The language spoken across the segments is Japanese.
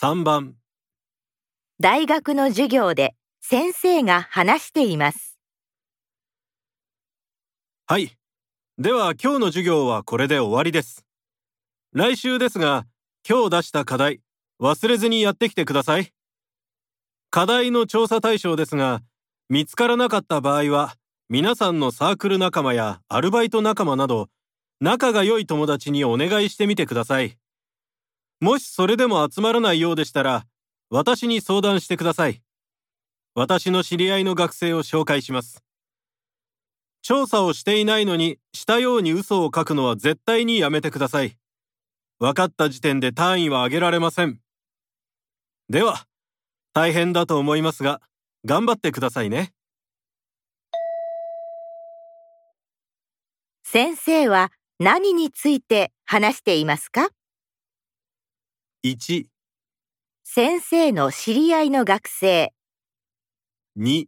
3番大学の授業で先生が話しています。はい。では今日の授業はこれで終わりです。来週ですが、今日出した課題、忘れずにやってきてください。課題の調査対象ですが、見つからなかった場合は、皆さんのサークル仲間やアルバイト仲間など、仲が良い友達にお願いしてみてください。もしそれでも集まらないようでしたら、私に相談してください。私の知り合いの学生を紹介します。調査をしていないのにしたように嘘を書くのは絶対にやめてください。分かった時点で単位は上げられません。では、大変だと思いますが、頑張ってくださいね。先生は何について話していますか？1、先生の知り合いの学生、2、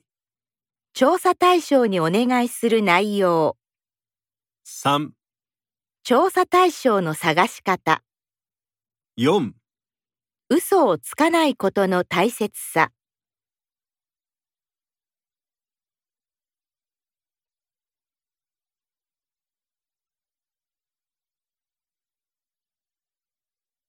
調査対象にお願いする内容、3、調査対象の探し方、4嘘をつかないことの大切さ。